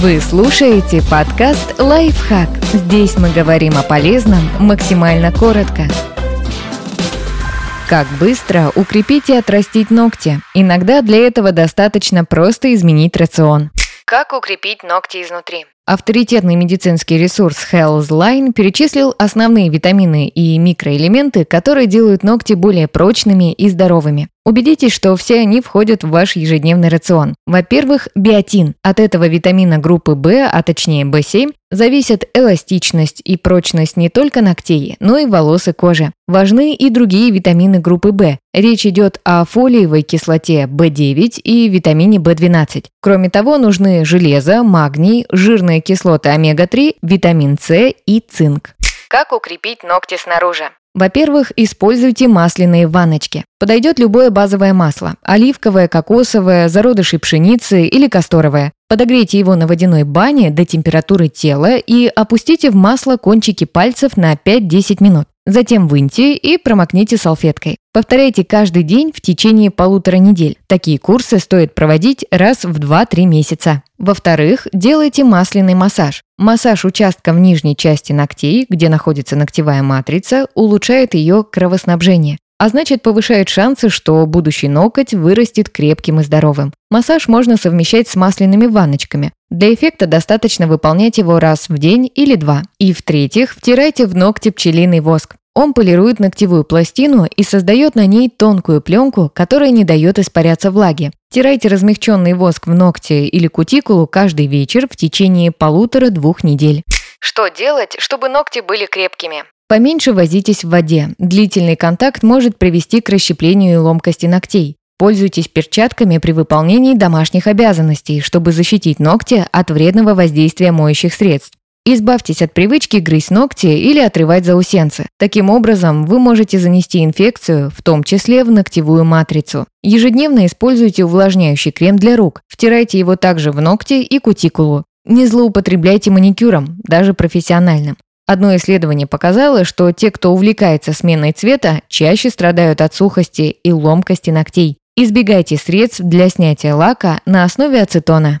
Вы слушаете подкаст «Лайфхак». Здесь мы говорим о полезном максимально коротко. Как быстро укрепить и отрастить ногти? Иногда для этого достаточно просто изменить рацион. Как укрепить ногти изнутри? Авторитетный медицинский ресурс Healthline перечислил основные витамины и микроэлементы, которые делают ногти более прочными и здоровыми. Убедитесь, что все они входят в ваш ежедневный рацион. Во-первых, биотин. От этого витамина группы В, а точнее В7, зависят эластичность и прочность не только ногтей, но и волос и кожи. Важны и другие витамины группы В. Речь идет о фолиевой кислоте В9 и витамине В12. Кроме того, нужны железо, магний, жирные кислоты омега-3, витамин С и цинк. Как укрепить ногти снаружи? Во-первых, используйте масляные ванночки. Подойдет любое базовое масло – оливковое, кокосовое, зародыши пшеницы или касторовое. Подогрейте его на водяной бане до температуры тела и опустите в масло кончики пальцев на 5-10 минут. Затем выньте и промокните салфеткой. Повторяйте каждый день в течение полутора недель. Такие курсы стоит проводить раз в 2-3 месяца. Во-вторых, делайте масляный массаж. Массаж участка в нижней части ногтей, где находится ногтевая матрица, улучшает ее кровоснабжение а значит повышает шансы, что будущий ноготь вырастет крепким и здоровым. Массаж можно совмещать с масляными ванночками. Для эффекта достаточно выполнять его раз в день или два. И в-третьих, втирайте в ногти пчелиный воск. Он полирует ногтевую пластину и создает на ней тонкую пленку, которая не дает испаряться влаге. Втирайте размягченный воск в ногти или кутикулу каждый вечер в течение полутора-двух недель. Что делать, чтобы ногти были крепкими? Поменьше возитесь в воде. Длительный контакт может привести к расщеплению и ломкости ногтей. Пользуйтесь перчатками при выполнении домашних обязанностей, чтобы защитить ногти от вредного воздействия моющих средств. Избавьтесь от привычки грызть ногти или отрывать заусенцы. Таким образом, вы можете занести инфекцию, в том числе в ногтевую матрицу. Ежедневно используйте увлажняющий крем для рук. Втирайте его также в ногти и кутикулу. Не злоупотребляйте маникюром, даже профессиональным. Одно исследование показало, что те, кто увлекается сменой цвета, чаще страдают от сухости и ломкости ногтей. Избегайте средств для снятия лака на основе ацетона.